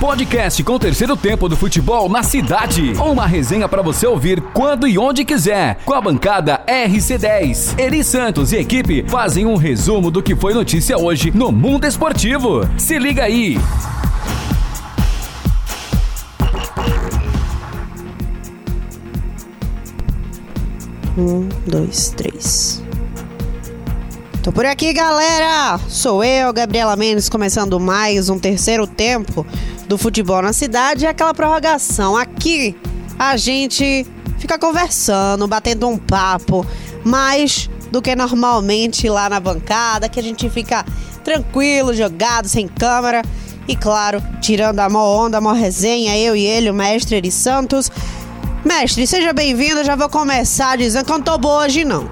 Podcast com o terceiro tempo do futebol na cidade. Uma resenha para você ouvir quando e onde quiser. Com a bancada RC10. Eri Santos e equipe fazem um resumo do que foi notícia hoje no mundo esportivo. Se liga aí. Um, dois, três. Tô por aqui, galera! Sou eu, Gabriela Mendes, começando mais um terceiro tempo do futebol na cidade e aquela prorrogação. Aqui a gente fica conversando, batendo um papo, mais do que normalmente lá na bancada, que a gente fica tranquilo, jogado, sem câmera. E claro, tirando a mó onda, a mó resenha, eu e ele, o mestre Eri Santos. Mestre, seja bem-vindo. Já vou começar dizendo que eu não tô boa hoje, não.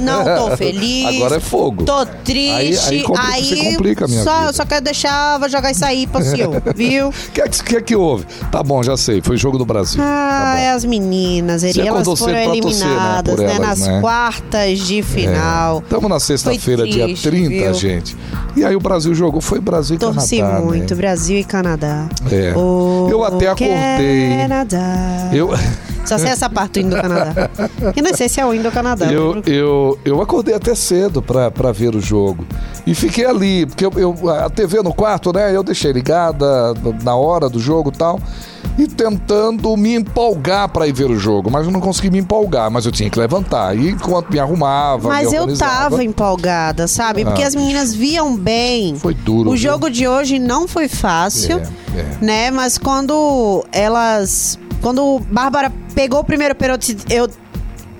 Não tô feliz. Agora é fogo. Tô triste. Aí- aí compli- aí complica minha só, vida. só quero deixar, vou jogar isso aí pro senhor, viu? O que, é que, é que houve? Tá bom, já sei. Foi jogo do Brasil. Ah, tá é as meninas, Você elas foram pra torcer, né, eliminadas, né, elas, nas né? quartas de final. Estamos na sexta-feira, dia triste, 30, viu? gente. E aí o Brasil jogou. Foi Brasil e Torci Canadá. muito, Né? Brasil e Canadá. É. Oh, Eu até acordei. Canadá. Eu, Só sei essa parte do hino do Canadá. Eu não sei se é o hino do Canadá. eu, eu, eu acordei até cedo pra, pra ver o jogo. E fiquei ali, porque eu, eu- a TV no quarto, né? Eu deixei ligada na hora do jogo e tal. E tentando me empolgar pra ir ver o jogo. Mas eu não consegui me empolgar, mas eu tinha que levantar. E enquanto me arrumava, Mas me eu tava empolgada, sabe? Porque Ah. as meninas viam bem. Foi duro. O viu? jogo de hoje não foi fácil, É, é. né? Mas quando elas. Quando Bárbara pegou o primeiro pênalti, eu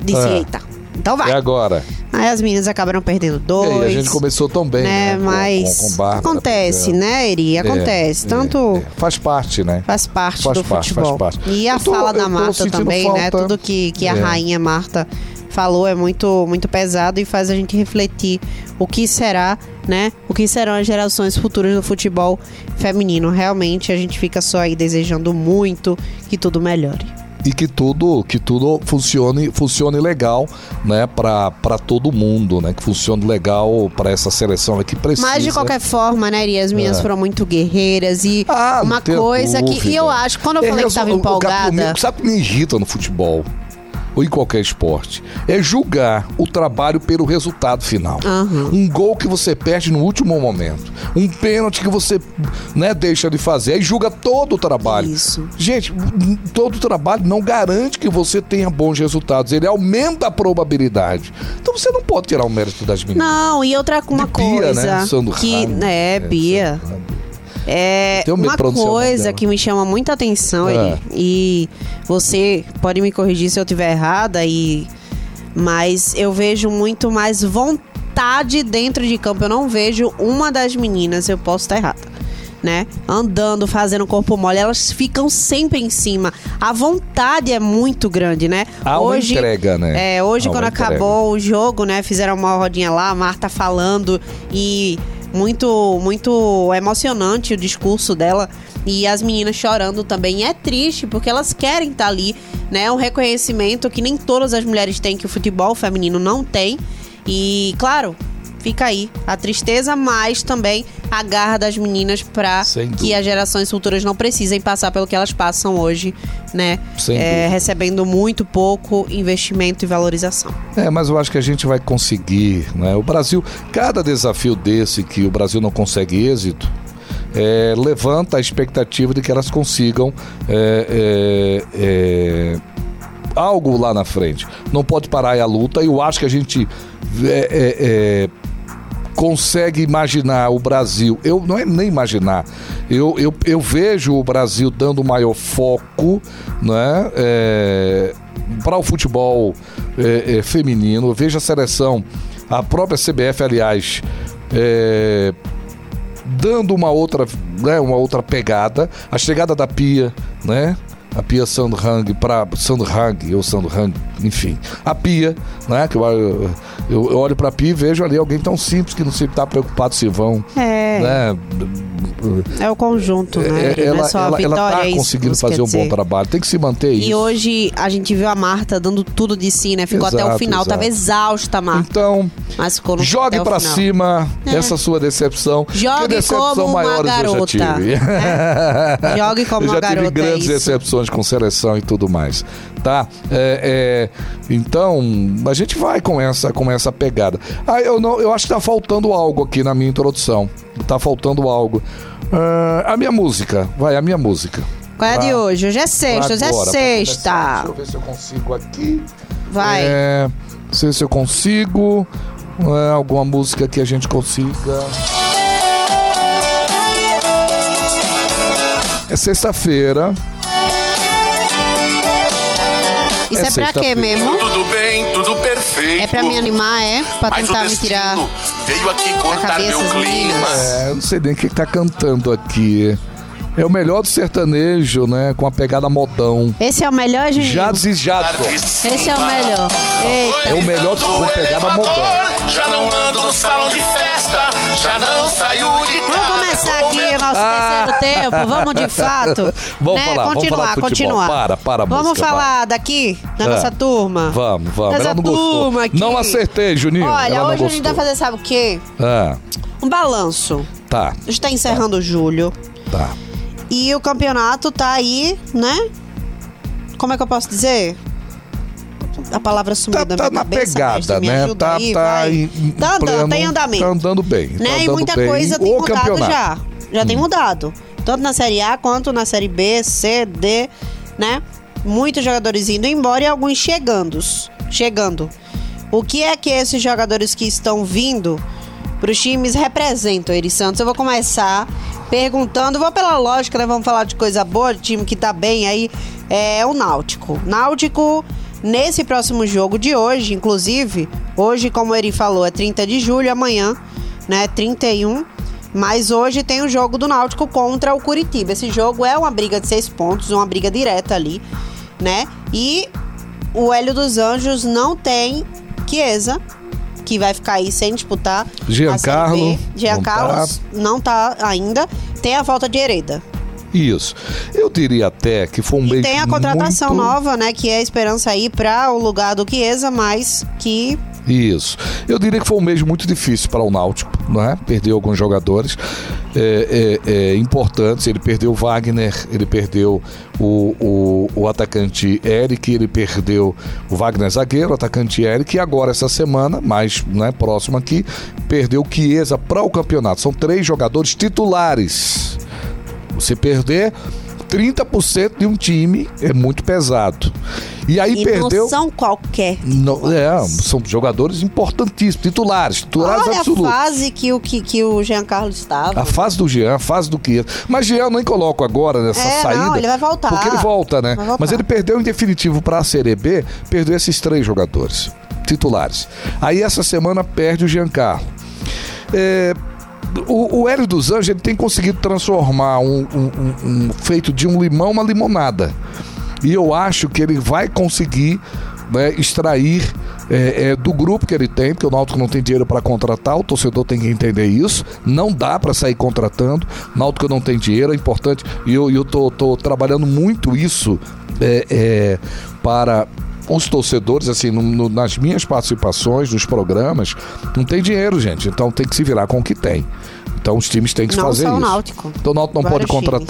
disse: Ah. eita, então vai. E agora? Aí as meninas acabaram perdendo E dois. aí, a gente começou tão bem, né? né? com- Mas com, com Bárbara, acontece, né, Eri? Acontece. É, Tanto. é, é. Faz parte, né? Faz parte Faz do parte, futebol. faz parte. E a tô- fala da Marta também, né? falta- Tudo que, que a É. rainha Marta falou é muito, muito pesado e faz a gente refletir o que será, né? O que serão as gerações futuras do futebol feminino. Realmente a gente fica só aí desejando muito que tudo melhore. E que tudo, que tudo funcione, funcione legal, né, para todo mundo, né? Que funcione legal para essa seleção aqui precisa. Mas de qualquer forma, né? As meninas É. foram muito guerreiras e Ah, uma coisa que. E dúvida. eu acho, quando eu É, falei que só- tava o- o empolgada. Gabriel, Sabe o que me irrita no futebol? Ou em qualquer esporte? É julgar o trabalho pelo resultado final. Aham. Um gol que você perde no último momento. Um pênalti que você né, deixa de fazer. Aí julga todo o trabalho. Isso. Gente, todo o trabalho não garante que você tenha bons resultados. Ele aumenta a probabilidade. Então você não pode tirar o mérito das meninas. Não, e outra uma De Bia, coisa né? Que, né, É, Bia. Ramos. É uma coisa que me chama muita atenção É. E você pode me corrigir se eu estiver errada e mas eu vejo muito mais vontade dentro de campo. Eu não vejo uma das meninas, eu posso estar errada. Né? Andando, fazendo corpo mole, elas ficam sempre em cima. A vontade é muito grande, né? Há uma entrega, né? É, hoje Há quando entrega. acabou o jogo, né? Fizeram uma rodinha lá, a Marta falando e muito, muito emocionante o discurso dela. E as meninas chorando também. E é triste, porque elas querem estar ali, né? Um reconhecimento que nem todas as mulheres têm, que o futebol feminino não tem. E, claro, fica aí a tristeza, mas também a garra das meninas para que as gerações futuras não precisem passar pelo que elas passam hoje, né? É, recebendo muito pouco investimento e valorização. É, mas eu acho que a gente vai conseguir, né? O Brasil, cada desafio desse que o Brasil não consegue êxito, é, levanta a expectativa de que elas consigam é, é, é, algo lá na frente. Não pode parar a luta. Eu acho que a gente é, é, consegue imaginar o Brasil. Eu não é nem imaginar. Eu, eu, eu vejo o Brasil dando maior foco, né? É, para o futebol é, é, feminino. Eu vejo a seleção, a própria CBF, aliás, é, dando uma outra, né, uma outra pegada. A chegada da Pia, né? A Pia Sandhang para Sandhang ou Sandhang, enfim. A Pia, né? Que eu, eu, eu olho para a Pia e vejo ali alguém tão simples que não se está preocupado se vão É. né, É o conjunto, né? É, ela, é ela, vitória, ela tá é isso conseguindo fazer um bom trabalho. Tem que se manter isso. E hoje a gente viu a Marta dando tudo de si, né? Ficou até o Exato, final. Tava exato. exausta, Marta. Então, Mas ficou no jogue final. cima É. essa sua decepção. Jogue decepção como uma maiores eu já garota, tive. né? Jogue como eu já uma tive garota, é grandes decepções com seleção e tudo mais, tá? É, é, então, a gente vai com essa, com essa pegada. Ah, eu, não, eu acho que tá faltando algo aqui na minha introdução. Tá faltando algo. Ah, a minha música, vai, a minha música. Qual é a de Pra- hoje? Hoje é sexta, hoje é sexta. Deixa eu ver se eu consigo aqui. Vai. É, não sei se eu consigo. É, alguma música que a gente consiga. É sexta-feira. Isso é é, pra quê mesmo? Tudo bem, tudo perfeito. É pra me animar, é? Pra o tentar me tirar. veio aqui cortar cabeça meu clima. É, eu não sei nem quem tá cantando aqui. É o melhor do sertanejo, né? Com a pegada modão. Esse é o melhor, Juninho? Jades e Jadson. Esse é o melhor. Eita. É o melhor com pegada modão. Já não ando no salão de festa, já não saio de casa. Vamos começar aqui o nosso Ah. terceiro tempo. Vamos de fato. Vamos né? falar, vamos continuar, falar de futebol. continuar. Para, para Vamos música, falar daqui, da É. nossa turma. Vamos, vamos. Ela não turma aqui. Não acertei, Juninho. Olha, Ela hoje a gente vai fazer, sabe o quê? Ah, Um balanço. tá, A gente tá encerrando julho. tá. E o campeonato tá aí, né? Como é que eu posso dizer? A palavra sumiu Tá, da tá minha na cabeça, pegada, mestre, me né? Tá, aí, tá em, Tá andando, pleno- tá em andamento. Tá andando bem. tá né? E andando muita bem. coisa tem mudado campeonato. Hum. já. Já tem mudado. Tanto na Série A quanto na Série B, C, D, né? Muitos jogadores indo embora e alguns chegando. Chegando. O que é que esses jogadores que estão vindo para os times representam, Eri Santos? Eu vou começar perguntando, vou pela lógica, né? Vamos falar de coisa boa, de time que tá bem aí, é o Náutico. Náutico, nesse próximo jogo de hoje, inclusive, hoje, como ele falou, é 30 de julho, amanhã, né, 31. Mas hoje tem o jogo do Náutico contra o Curitiba. Esse jogo é uma briga de seis pontos, uma briga direta ali, né? E o Hélio dos Anjos não tem Chiesa, que vai ficar aí sem disputar. Giancarlo. Giancarlo não não tá ainda. Tem a volta de Hereda. Isso. Eu diria até que foi um E mês tem a contratação muito... nova, né? Que é a esperança aí para o lugar do Chiesa, mas que Isso. Eu diria que foi um mês muito difícil para o Náutico, né? Perdeu alguns jogadores é, é, é, importantes. Ele perdeu Wagner, ele perdeu o, o, o atacante Eric, ele perdeu o Wagner zagueiro, o atacante Eric, e agora essa semana, mais né, próximo aqui, perdeu o Chiesa para o campeonato. São três jogadores titulares. Você perder 30% de um time é muito pesado. E aí e perdeu. não são qualquer. Não, é, são jogadores importantíssimos, titulares, titulares Olha absolutos. a fase que o, que, que o Giancarlo estava. A fase do Jean, a fase do Chiesa. Mas Jean eu nem coloco agora nessa É, não, saída. ele vai voltar. Porque ele volta, né? Mas ele perdeu em definitivo para a Série B, perdeu esses três jogadores titulares. Aí essa semana perde o Giancarlo. É, o, o Hélio dos Anjos ele tem conseguido transformar um, um- um- um feito de um limão uma limonada. E eu acho que ele vai conseguir né, extrair é, é, do grupo que ele tem, porque o Náutico não tem dinheiro para contratar, o torcedor tem que entender isso. Não dá para sair contratando. O Náutico não tem dinheiro, é importante. E eu, eu tô, tô trabalhando muito isso é, é, para os torcedores, assim, no- no- nas minhas participações, nos programas, não tem dinheiro, gente. Então tem que se virar com o que tem. Então os times têm que Não fazer só o isso. Náutico. Então o Náutico não pode Vários times.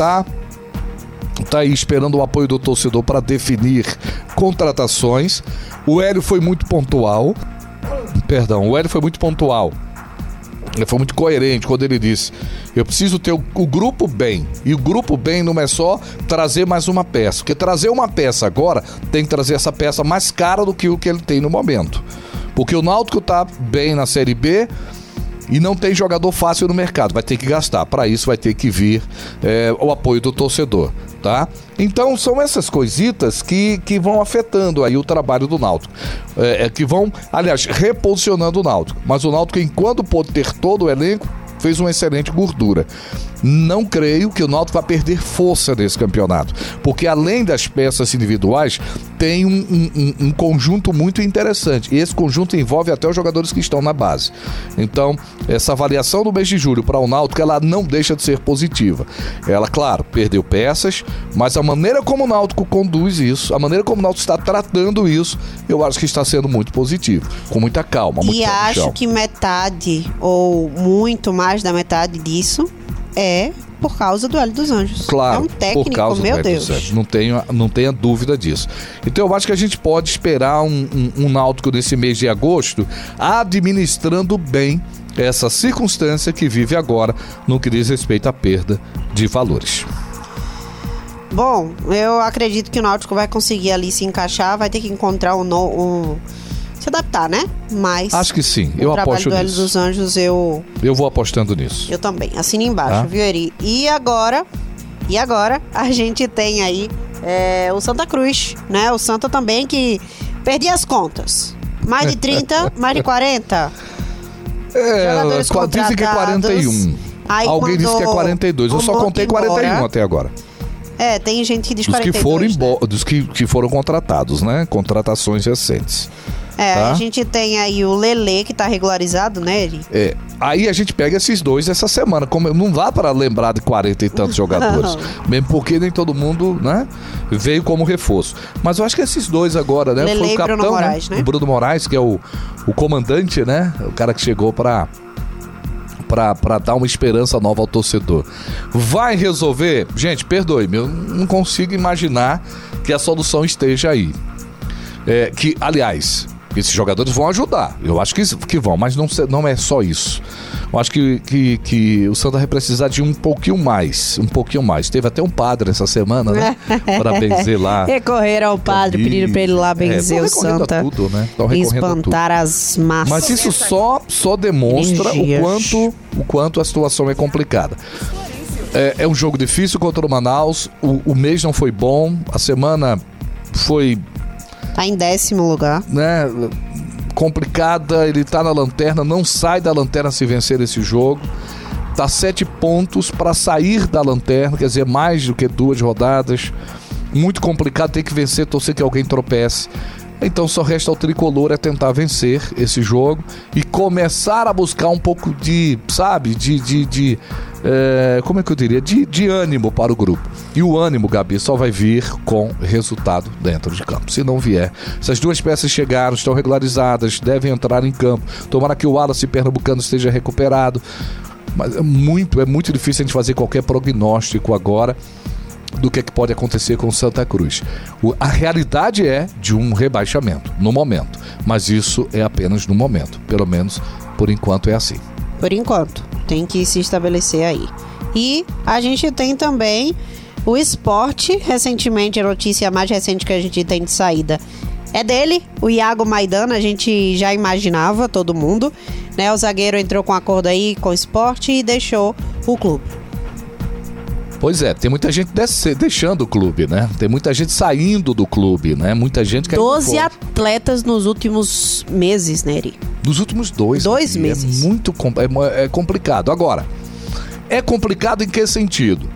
Contratar. Tá aí esperando o apoio do torcedor para definir contratações. O Hélio foi muito pontual. Perdão, o Hélio foi muito pontual. Ele foi muito coerente quando ele disse: Eu preciso ter o, o grupo bem. E o grupo bem não é só trazer mais uma peça. Porque trazer uma peça agora tem que trazer essa peça mais cara do que o que ele tem no momento. Porque o Náutico tá bem na Série B e não tem jogador fácil no mercado. Vai ter que gastar. Para isso vai ter que vir é, o apoio do torcedor, tá? Então são essas coisitas que, que vão afetando aí o trabalho do Náutico. É, é, que vão, aliás, reposicionando o Náutico. Mas o Náutico, enquanto pôde ter todo o elenco, fez uma excelente gordura. Não creio que o Náutico vai perder força nesse campeonato. Porque além das peças individuais, tem um, um, um, conjunto muito interessante. E esse conjunto envolve até os jogadores que estão na base. Então, essa avaliação do mês de julho para o Náutico, ela não deixa de ser positiva. Ela, claro, perdeu peças, mas a maneira como o Náutico conduz isso, a maneira como o Náutico está tratando isso, eu acho que está sendo muito positivo. Com muita calma. Muito e acho que metade, ou muito mais da metade disso, é por causa do Hélio dos Anjos. Claro, é um técnico, por causa meu do Deus. Dos Anjos. Não tenho, não tenha dúvida disso. Então eu acho que a gente pode esperar um, um, um náutico nesse mês de agosto administrando bem essa circunstância que vive agora no que diz respeito à perda de valores. Bom, eu acredito que o Náutico vai conseguir ali se encaixar, vai ter que encontrar um, no, um se adaptar, né? Mas acho que sim. Eu aposto do nisso. dos Anjos eu Eu vou apostando nisso. eu também. Assina embaixo, Tá. viu, Eri? E agora, e agora a gente tem aí é, o Santa Cruz, né? O Santa também que perdi as contas. Mais de 30, mais de 40. Jogadores É, qua- dizem que é contratados. 41. Aí Alguém disse que é mandou 42. Eu só contei embora. 41 até agora. É, tem gente que diz Dos que 42. foram né? embora, dos que, que foram contratados, né? Contratações recentes. É, tá? a gente tem aí o Lele que tá regularizado, né, Eri? É, aí a gente pega esses dois essa semana. Como não dá para lembrar de 40 e tantos jogadores. Mesmo porque nem todo mundo, né? Veio como reforço. Mas eu acho que esses dois agora, né? Lele Foi o Bruno capitão, Moraes, né? O Bruno Moraes, que é o, o comandante, né? O cara que chegou para para dar uma esperança nova ao torcedor. Vai resolver? Gente, perdoe-me, eu não consigo imaginar que a solução esteja aí. É, que, aliás, esses jogadores vão ajudar. Eu acho que, que vão, mas não, não é só isso. Eu acho que, que, que o Santa vai precisar de um pouquinho mais. Um pouquinho mais. Teve até um padre essa semana, né? Para benzer lá. Recorreram ao padre, pedindo pra ele lá É, benzer tão o Santa. Tudo, né? E espantar as massas. Mas isso só, só demonstra o quanto, o quanto a situação é complicada. É, é um jogo difícil contra o Manaus. O, o mês não foi bom. A semana foi Tá em décimo lugar. né, complicada. Ele tá na lanterna, não sai da lanterna se vencer esse jogo. Tá sete pontos para sair da lanterna, quer dizer, mais do que duas rodadas. Muito complicado, tem que vencer, torcer que alguém tropece. Então só resta ao tricolor é tentar vencer esse jogo e começar a buscar um pouco de, sabe, de, de, de é, como é que eu diria, de, de ânimo para o grupo. E o ânimo, Gabi, só vai vir com resultado dentro de campo. Se não vier, essas duas peças chegaram, estão regularizadas, devem entrar em campo. Tomara que o Wallace Pernambucano esteja recuperado. Mas é muito, é muito difícil a gente fazer qualquer prognóstico agora do que, é que pode acontecer com Santa Cruz. O- a realidade é de um rebaixamento, no momento. Mas isso é apenas no momento. Pelo menos por enquanto é assim. Por enquanto. Tem que se estabelecer aí. E a gente tem também o esporte. Recentemente, a notícia mais recente que a gente tem de saída é dele, o Iago Maidana. A gente já imaginava, todo mundo. Né? O zagueiro entrou com acordo aí com o esporte e deixou o clube. Pois é, tem muita gente deixando o clube, né? Tem muita gente saindo do clube, né? Muita gente que 12 atletas nos últimos meses, né, Eri? Dos últimos dois. Dois Gabi. meses. É muito é, é complicado. Agora, é complicado em que sentido?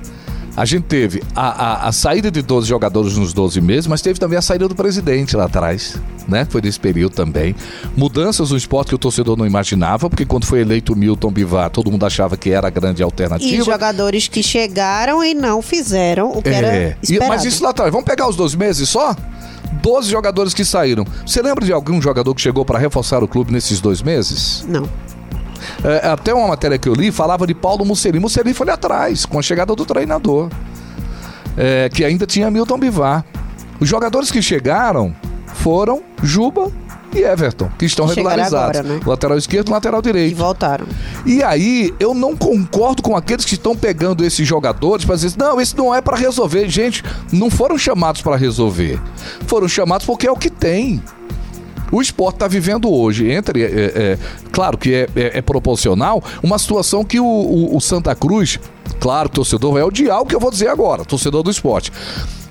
A gente teve a, a, a saída de 12 jogadores nos 12 meses, mas teve também a saída do presidente lá atrás, né? Foi nesse período também. Mudanças no esporte que o torcedor não imaginava, porque quando foi eleito o Milton Bivar, todo mundo achava que era a grande E alternativa. jogadores que chegaram e não fizeram o que era É, e- esperado. mas isso lá atrás, vamos pegar os dois meses só? 12 jogadores que saíram. Você lembra de algum jogador que chegou para reforçar o clube nesses dois meses? Não. É, até uma matéria que eu li falava de Paulo Mussolini. Mussolini foi ali atrás, com a chegada do treinador, é, que ainda tinha Milton Bivar. Os jogadores que chegaram foram Juba e Everton, que estão Chegaram regularizados. agora, né? Lateral esquerdo, lateral E direito. voltaram. E aí, eu não concordo com aqueles que estão pegando esses jogadores para dizer, não, esse não é para resolver. Gente, não foram chamados para resolver. Foram chamados porque é o que tem. O esporte está vivendo hoje, entre. é, é, claro que é, é- é proporcional, uma situação que o, o- o Santa Cruz, claro, torcedor vai odiar o que eu vou dizer agora, torcedor do esporte.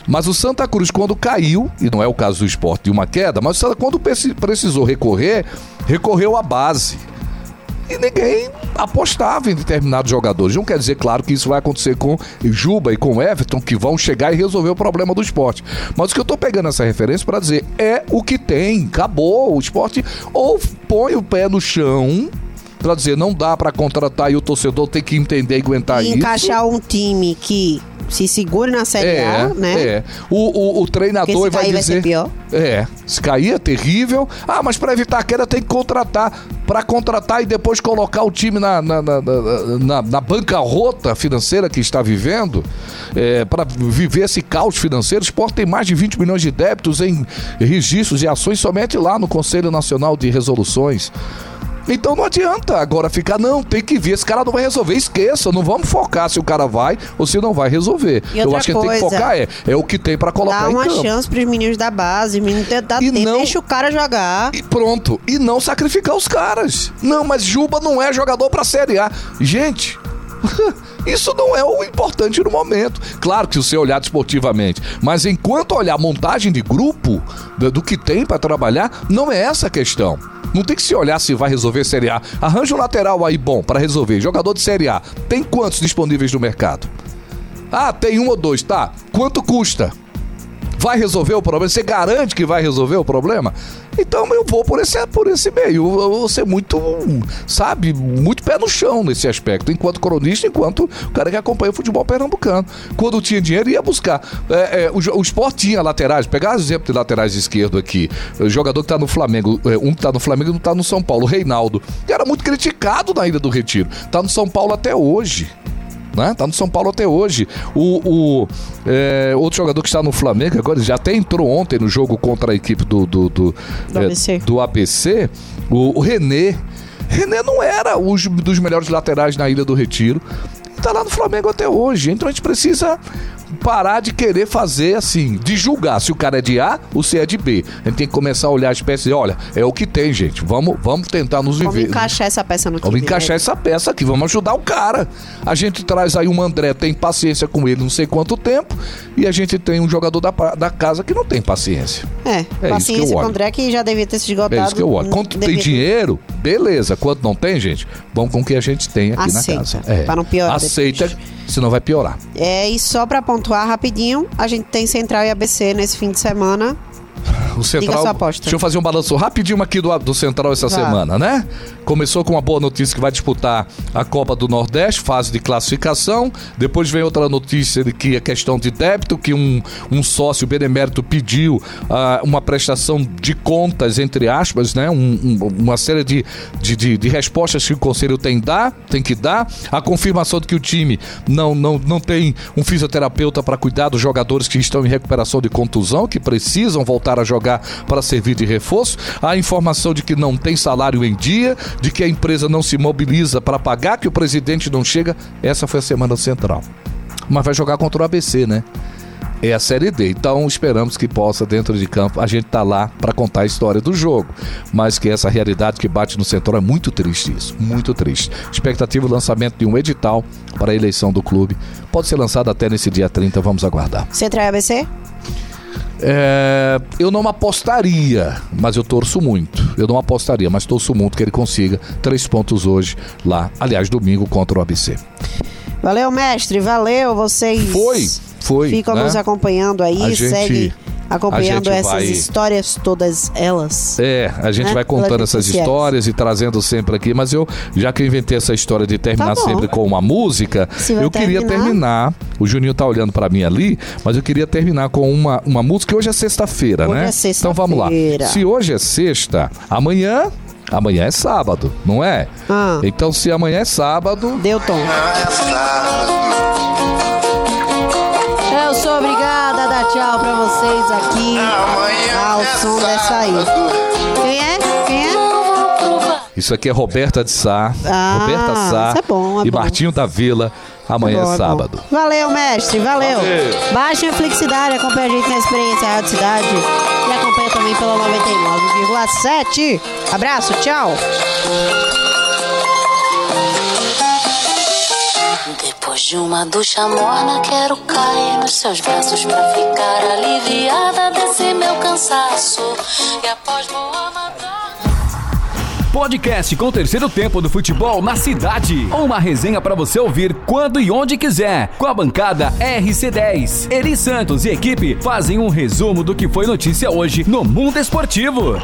Mas o Santa Cruz, quando caiu, e não é o caso do esporte de uma queda, mas quando preci- precisou recorrer, recorreu à base. E ninguém apostava em determinados jogadores. Não quer dizer, claro, que isso vai acontecer com Juba e com Everton, que vão chegar e resolver o problema do esporte. Mas o que eu tô pegando essa referência para dizer é o que tem, acabou. O esporte ou põe o pé no chão para dizer não dá para contratar e o torcedor tem que entender e aguentar e isso. encaixar um time que se segure na Série É, A, né? é. O, o, o treinador vai cair vai dizer. ser pior. É, se cair é terrível. Ah, mas para evitar a queda tem que contratar. Para contratar e depois colocar o time na, na, na, na, na, bancarrota financeira que está vivendo, é, para viver esse caos financeiro, o esporte tem mais de 20 milhões de débitos em registros e ações somente lá no Conselho Nacional de Resoluções. Então não adianta agora ficar, não, tem que ver, esse cara não vai resolver, esqueça, não vamos focar se o cara vai ou se não vai resolver. Eu acho que tem que focar é, é o que tem para colocar Dá em uma campo. chance pros meninos da base, menino dá E tempo, não- deixa o cara jogar. E pronto. E não sacrificar os caras. Não, mas Juba não é jogador pra Série A. Gente. Isso não é o importante no momento. Claro que o seu olhar desportivamente, mas enquanto olhar montagem de grupo do, que tem pra trabalhar, não é essa a questão. Não tem que se olhar se vai resolver Série A. Arranja um lateral aí bom pra resolver. Jogador de Série A. Tem quantos disponíveis no mercado? Ah, tem um ou dois, tá? Quanto custa? Vai resolver o problema? Você garante que vai resolver o problema? Então eu vou por esse, por esse meio. Eu vou ser muito, sabe, muito pé no chão nesse aspecto. Enquanto cronista, enquanto o cara que acompanha o futebol pernambucano. Quando tinha dinheiro, ia buscar. É, é, o, o esporte tinha laterais. Pegar exemplo de laterais esquerdo aqui. O jogador que tá no Flamengo, é, um que tá no Flamengo e um tá no São Paulo, o Reinaldo. Que era muito criticado na Ilha do Retiro. Tá no São Paulo até hoje né? Tá no São Paulo até hoje. O, o, é, outro jogador que está no Flamengo agora já até entrou ontem no jogo contra a equipe do do, do, Do é, ABC. do ABC, o, o René. René não era um dos melhores laterais na Ilha do Retiro. E tá lá no Flamengo até hoje. Então a gente precisa parar de querer fazer assim, de julgar se o cara é de A ou se é de B. A gente tem que começar a olhar a espécie e olha, é o que tem, gente. Vamos, vamos tentar nos Vamos viver. encaixar essa peça no time. Vamos encaixar né? essa peça aqui, vamos ajudar o cara. A gente traz aí um André, tem paciência com ele não sei quanto tempo, e a gente tem um jogador da, da casa que não tem paciência. É, que eu paciência com o. André que já devia ter se esgotado. É isso que eu olho. Quando tem dinheiro, beleza. Quando não tem, gente, vamos com o que a gente tem aqui Aceita, na casa. É. pra não piorar Aceita, depois. Senão vai piorar. É, e só pra pontuar rapidinho, a gente tem Central e ABC nesse fim de semana. O Central. sua aposta. Deixa eu fazer um balanço rapidinho aqui do, do Central essa semana, né? Começou com uma boa notícia que vai disputar a Copa do Nordeste, fase de classificação. Depois vem outra notícia de que é questão de débito, que um, um sócio benemérito pediu ah, uma prestação de contas, entre aspas, né? Um- um- uma série de, de, de- de respostas que o conselho tem, dar, tem que dar. A confirmação de que o time não, não, não tem um fisioterapeuta para cuidar dos jogadores que estão em recuperação de contusão, que precisam voltar a jogar para servir de reforço. A informação de que não tem salário em dia, de que a empresa não se mobiliza para pagar, que o presidente não chega. Essa foi a semana central. Mas vai jogar contra o ABC, né? É a Série D. Então esperamos que possa, dentro de campo, a gente tá lá para contar a história do jogo. Mas que essa realidade que bate no Central é muito triste isso. Muito triste. Expectativa do lançamento de um edital para a eleição do clube. Pode ser lançado até nesse dia 30, vamos aguardar. Central ABC? É, eu não apostaria, mas eu torço muito. Eu não apostaria, mas torço muito que ele consiga três pontos hoje lá. Aliás, domingo contra o ABC. Valeu, mestre. Valeu. Vocês Foi, foi, ficam né? nos acompanhando aí. A gente- segue acompanhando essas vai- histórias todas elas. É, a gente Né? vai contando essas sociais. histórias e trazendo sempre aqui, mas eu, já que eu inventei essa história de terminar Tá sempre com uma música, eu queria terminar. terminar. O Juninho tá olhando pra mim ali, mas eu queria terminar com uma, uma música. Hoje é sexta-feira, né? é então vamos lá. Se hoje é sexta, amanhã. Amanhã é sábado, não é? Ah. Então, se amanhã é sábado, Deu tom. Eu som dessa aí. Quem é? Quem é? isso aqui é Roberta de Sá, Ah, Roberta Sá isso é bom, é e bom. Martinho da Vila. Amanhã Bom, é bom. sábado. Valeu, mestre, valeu. Valeu. Baixe a Flixidade, acompanha a gente na experiência Rádio Cidade e acompanha também pela 99,7. Abraço, tchau. Depois de uma ducha morna, quero cair nos seus braços pra ficar aliviada desse meu cansaço. E após boa. Podcast com o terceiro tempo do futebol na cidade. Uma resenha para você ouvir quando e onde quiser. Com a bancada RC10. Eri Santos e equipe fazem um resumo do que foi notícia hoje no mundo esportivo.